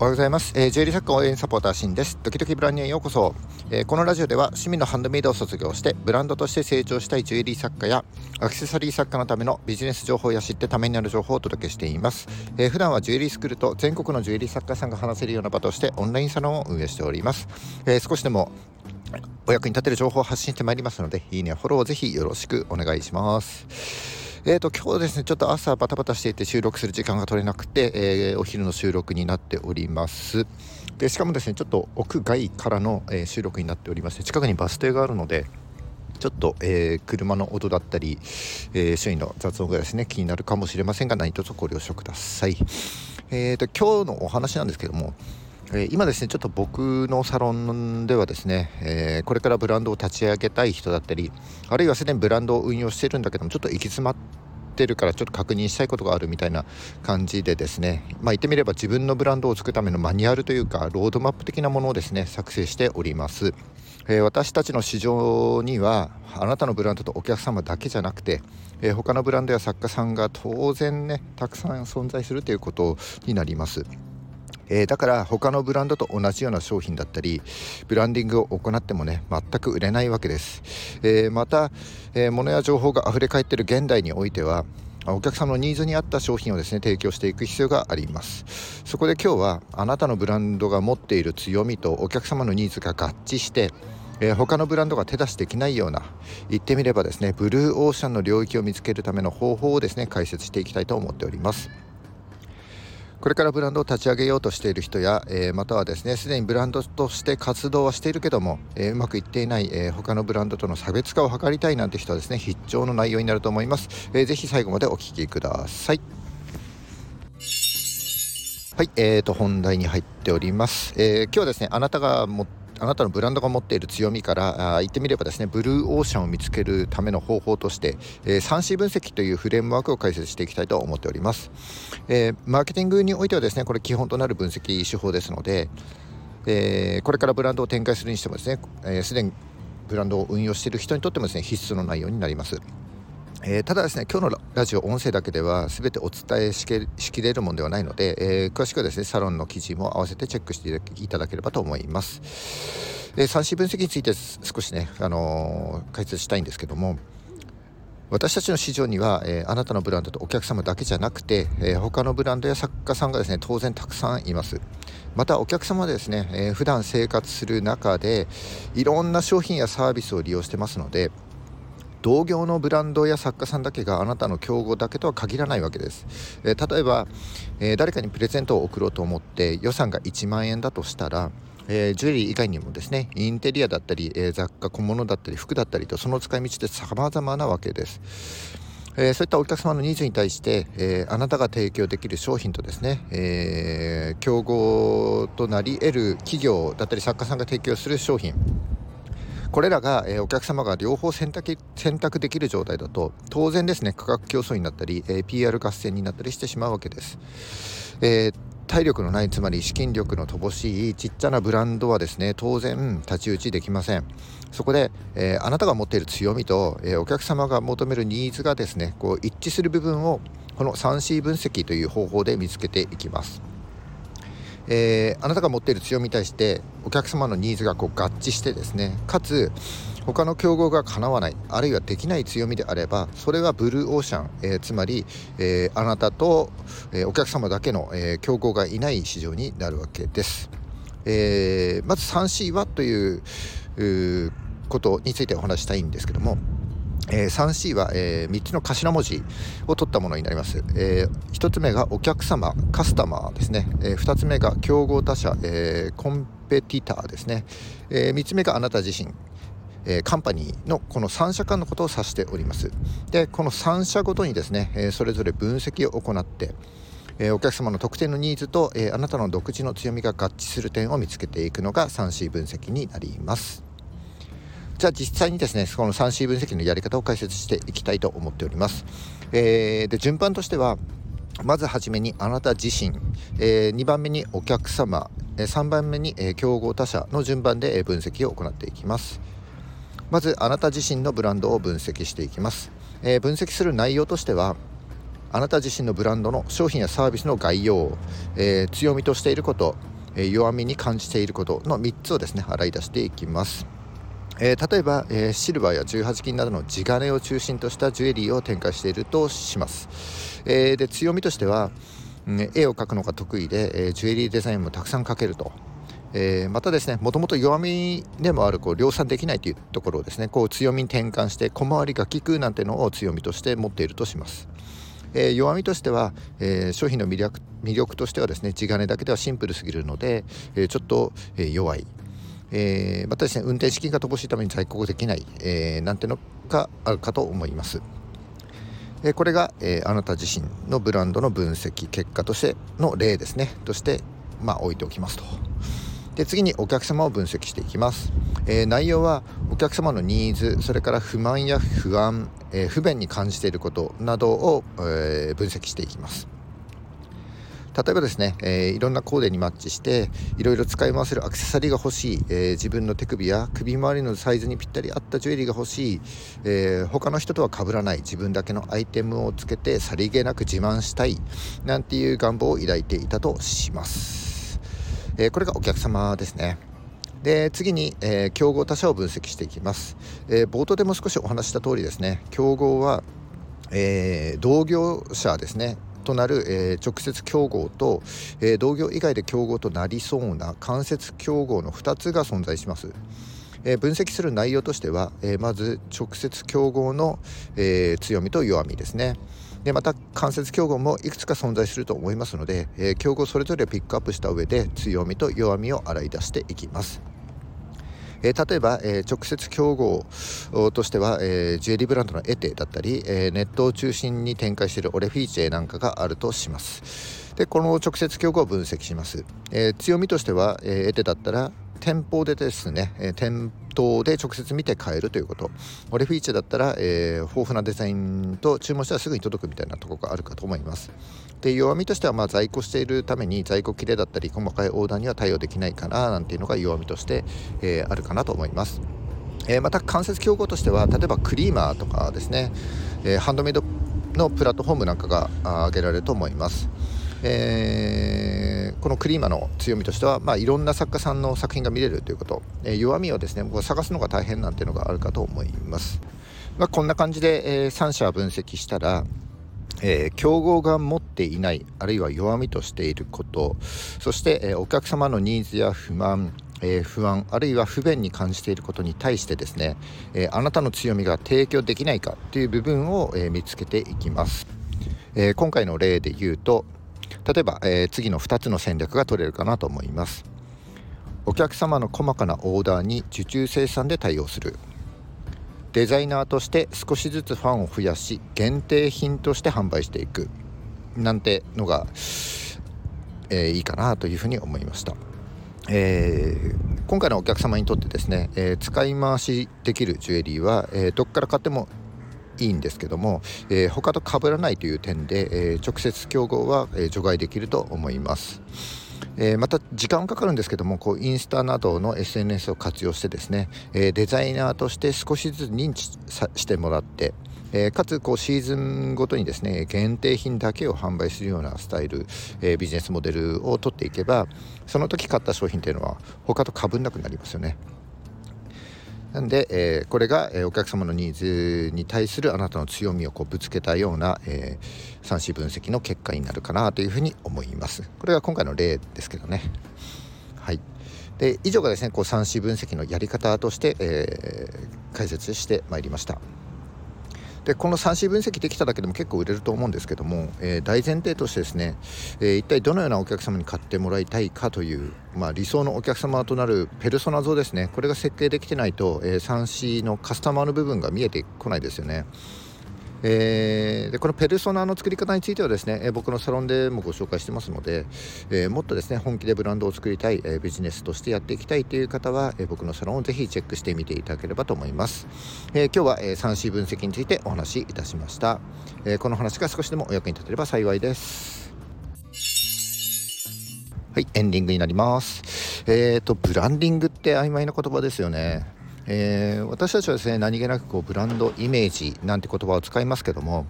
おはようございます、えー、ジュエリー作家応援サポーターシンです。ドキドキブランニュへようこそ、えー、このラジオでは趣味のハンドメイドを卒業してブランドとして成長したいジュエリー作家やアクセサリー作家のためのビジネス情報や知ってためになる情報をお届けしています、えー、普段はジュエリースクールと全国のジュエリー作家さんが話せるような場としてオンラインサロンを運営しております、え、少しでもお役に立てる情報を発信してまいりますのでいいねフォローをぜひよろしくお願いします。えーと、今日ですね、ちょっと朝バタバタしていて収録する時間が取れなくて、えー、お昼の収録になっております。でしかもですね、ちょっと屋外からの、えー、収録になっておりまして、近くにバス停があるので、ちょっと、えー、車の音だったり、えー、周囲の雑音がですね気になるかもしれませんが何卒ご了承ください。えーと今日のお話なんですけども、え今ですねちょっと僕のサロンではですね、えー、これからブランドを立ち上げたい人だったりあるいはすでにブランドを運用してるんだけどもちょっと行き詰まってるからちょっと確認したいことがあるみたいな感じでですねまあ言ってみれば自分のブランドを作るためのマニュアルというかロードマップ的なものをですね作成しております、え、私たちの市場にはあなたのブランドとお客様だけじゃなくて、えー、他のブランドや作家さんが当然ねたくさん存在するということになります。えー、だから他のブランドと同じような商品だったりブランディングを行ってもね全く売れないわけです、えー、また、えー、物や情報が溢れ返っている現代においてはお客様のニーズに合った商品をですね提供していく必要があります。そこで今日はあなたのブランドが持っている強みとお客様のニーズが合致してえー、他のブランドが手出しできないような言ってみればですねブルーオーシャンの領域を見つけるための方法をですね解説していきたいと思っております。これからブランドを立ち上げようとしている人や、えー、またはですねすでにブランドとして活動はしているけども、えー、うまくいっていない、えー、他のブランドとの差別化を図りたいなんて人はですね必聴の内容になると思います、えー、ぜひ最後までお聞きください。はい、えーと本題に入っております、えー、今日はですねあなたが持あなたのブランドが持っている強みからあ言ってみればですねブルーオーシャンを見つけるための方法として、えー、3C 分析というフレームワークを解説していきたいと思っております、えー、マーケティングにおいてはですねこれ基本となる分析手法ですので、えー、これからブランドを展開するにしてもですねすで、えー、にブランドを運用している人にとってもですね必須の内容になります。えー、ただですね今日のラジオ音声だけでは全てお伝えしきれるものではないので、えー、詳しくはですねサロンの記事も合わせてチェックしていただければと思います、えー、3 C 分析について少しね、あの解説したいんですけども私たちの市場には、えあなたのブランドとお客様だけじゃなくて、え他のブランドや作家さんがですね当然たくさんいます。またお客様はですね、えー、普段生活する中でいろんな商品やサービスを利用してますので同業のブランドや作家さんだけがあなたの競合だけとは限らないわけです、えー、例えば、えー、誰かにプレゼントを贈ろうと思って予算が1万円だとしたらえー、ジュエリー以外にもですねインテリアだったり、えー、雑貨小物だったり服だったりとその使い道って様々なわけです、えー、そういったお客様のニーズに対して、えあなたが提供できる商品とですね、え競合となり得る企業だったり作家さんが提供する商品これらが、え、お客様が両方選択選択できる状態だと当然ですね価格競争になったり、え、PR 合戦になったりしてしまうわけです、えー、体力のないつまり資金力の乏しいちっちゃなブランドはですね当然太刀打ちできません。そこで、えー、あなたが持っている強みと、えー、お客様が求めるニーズがですねこう一致する部分をこの 3C 分析という方法で見つけていきます。えー、あなたが持っている強みに対してお客様のニーズがこう合致してですねかつ他の競合がかなわないあるいはできない強みであればそれはブルーオーシャン、えー、つまり、えー、あなたと、えお客様だけの、え競合がいない市場になるわけです、えまず 3C はということについてお話したいんですけどもえー、3C は、えー、3つの頭文字を取ったものになります、えー、1つ目がお客様カスタマーですね、えー、2つ目が競合他社、えー、コンペティターですね、えー、3つ目があなた自身。え、カンパニーのこの3社間のことを指しております。でこの3社ごとにですね、え、それぞれ分析を行って、え、お客様の特定のニーズと、えあなたの独自の強みが合致する点を見つけていくのが 3C 分析になります。じゃあ実際にですね、この 3C 分析のやり方を解説していきたいと思っております。えー、で順番としては、まずはじめにあなた自身、えー、2番目にお客様、えー、3番目に、えー、競合他社の順番で、えー、分析を行っていきます。まずあなた自身のブランドを分析していきます。えー、分析する内容としては、あなた自身のブランドの商品やサービスの概要、えー、強みとしていること、えー、弱みに感じていることの3つをですね洗い出していきます。えー、例えば、えー、シルバーや18金などの地金を中心としたジュエリーを展開しているとします、えー、で強みとしては、うん、絵を描くのが得意で、えジュエリーデザインもたくさん描けると。えー、またですねもともと弱みでもあるこう量産できないというところをですねこう強みに転換して小回りが利くなんてのを強みとして持っているとします。えー、弱みとしては、えー、商品の魅力魅力としてはですね地金だけではシンプルすぎるので、え、ちょっと、え、弱い、えー、またですね運転資金が乏しいために在庫できない、えー、なんてのがあるかと思います。えー、これが、え、あなた自身のブランドの分析結果としての例ですねとしてまあ置いておきますと。で次にお客様を分析していきます、え、内容はお客様のニーズそれから不満や不安、え、不便に感じていることなどを、え、分析していきます例えばですね、えー、いろんなコーデにマッチしていろいろ使い回せるアクセサリーが欲しい、えー、自分の手首や首周りのサイズにぴったり合ったジュエリーが欲しい、えー、他の人とは被らない自分だけのアイテムをつけてさりげなく自慢したいなんていう願望を抱いていたとします。えこれがお客様ですね。で次に、えー、競合他社を分析していきます、えー、冒頭でも少しお話した通りですね競合は、えー、同業者ですね。となる、えー直接競合と、え同業以外で競合となりそうな間接競合の2つが存在します。え分析する内容としては、えまず直接競合の、え強みと弱みですね。でまた間接競合もいくつか存在すると思いますので、えー、競合それぞれピックアップした上で強みと弱みを洗い出していきます。えー、例えば、えー、直接競合としては、えー、ジュエリーブランドのエテだったり、えネットを中心に展開しているオレフィーチェなんかがあるとします。でこの直接競合を分析します。え強みとしては、えエテだったら店舗でですね、え店頭で直接見て買えるということ。オレフィーチェだったら、えー、豊富なデザインと注文したらすぐに届くみたいなところがあるかと思います。で弱みとしてはまあ在庫しているために在庫切れだったり細かいオーダーには対応できないかななんていうのが弱みとして、えー、あるかなと思います。え、また間接競合としては例えばクリーマーとかですね、え、ハンドメイドのプラットフォームなんかが挙げられると思います、えー、このクリーマの強みとしては、まあ、いろんな作家さんの作品が見れるということ、えー、弱みをですね僕は探すのが大変なんていうのがあるかと思います、まあ、こんな感じで、えー、3社分析したらえー、競合が持っていないあるいは弱みとしていること。そして、えー、お客様のニーズや不満、えー、不安あるいは不便に感じていることに対してですね、えあなたの強みが提供できないかという部分を、え見つけていきます、え今回の例で言うと例えば、えー、次の2つの戦略が取れるかなと思います。お客様の細かなオーダーに受注生産で対応する。デザイナーとして少しずつファンを増やし限定品として販売していく。なんてのが、えー、いいかなというふうに思いました、えー、今回のお客様にとってですね、えー、使い回しできるジュエリーは、えどっから買ってもいいんですけども、えー、他と被らないという点で、えー、直接競合は、え、除外できると思います。え、また時間はかかるんですけどもこうインスタなどの SNS を活用してですね、え、デザイナーとして少しずつ認知してもらって、え、かつこうシーズンごとにですね限定品だけを販売するようなスタイル、えビジネスモデルを取っていけばその時買った商品というのは他と被んなくなりますよね。なんで、えー、これが、えー、お客様のニーズに対するあなたの強みをこうぶつけたような、えー、3子分析の結果になるかなというふうに思います。これが今回の例ですけどね。はい。で以上がですねこう3子分析のやり方として、えー、解説してまいりました。でこの 3C 分析できただけでも結構売れると思うんですけども、えー、大前提としてですね、えー、一体どのようなお客様に買ってもらいたいかという、まあ、理想のお客様となるペルソナ像ですね。これが設計できてないと、えー、3C のカスタマーの部分が見えてこないですよね。えー、でこのペルソナの作り方についてはですね、えー、僕のサロンでもご紹介してますので、えー、もっとですね本気でブランドを作りたい、えビジネスとしてやっていきたいという方は、え僕のサロンをぜひチェックしてみていただければと思います、え今日は、え 3C 分析についてお話しいたしました、えこの話が少しでもお役に立てれば幸いです。はいエンディングになります。えっ、とブランディングって曖昧な言葉ですよね。えー、私たちはですね何気なくこうブランドイメージなんて言葉を使いますけども、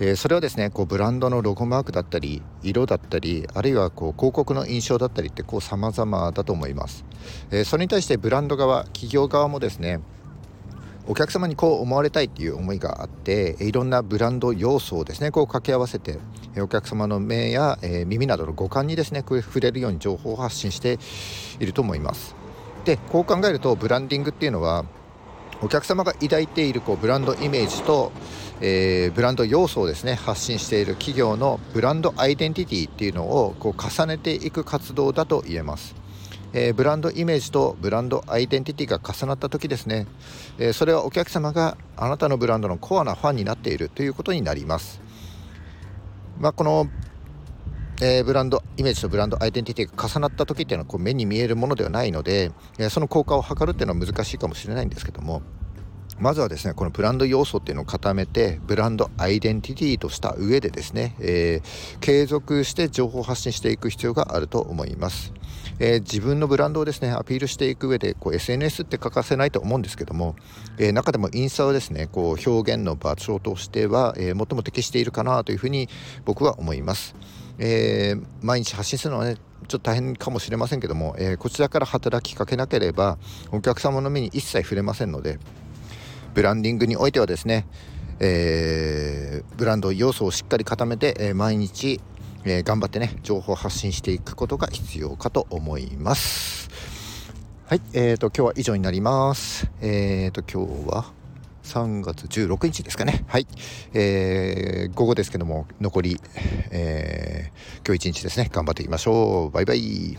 えー、それはですねこうブランドのロゴマークだったり色だったりあるいはこう広告の印象だったりってこう様々だと思います、えー、それに対してブランド側企業側もですねお客様にこう思われたいっていう思いがあっていろんなブランド要素をですねこう掛け合わせてお客様の目や、え、耳などの五感にですね触れるように情報を発信していると思いますでこう考えるとブランディングっていうのはお客様が抱いているこうブランドイメージと、えー、ブランド要素をですね発信している企業のブランドアイデンティティっていうのをこう重ねていく活動だと言えます。えー、ブランドイメージとブランドアイデンティティが重なった時ですね、えー、それはお客様があなたのブランドのコアなファンになっているということになります。まあ、このえー、ブランドイメージとブランドアイデンティティが重なった時っていうのはこう目に見えるものではないので、え、その効果を測るっていうのは難しいかもしれないんですけどもまずはですねこのブランド要素っていうのを固めてブランドアイデンティティとした上でですね、えー、継続して情報発信していく必要があると思います。えー、自分のブランドをですねアピールしていく上でこう SNS って欠かせないと思うんですけども、えー、中でもインスタはですねこう表現の場所としては、えー、最も適しているかなというふうに僕は思います。えー、毎日発信するのはねちょっと大変かもしれませんけども、え、こちらから働きかけなければお客様の目に一切触れませんのでブランディングにおいてはですね、えー、ブランド要素をしっかり固めて、えー、毎日、えー、頑張ってね情報発信していくことが必要かと思います。はいえーと今日は以上になります。えーと今日は3月16日ですかね。はい、えー、午後ですけども残り、えー、今日一日ですね頑張っていきましょう。バイバイ。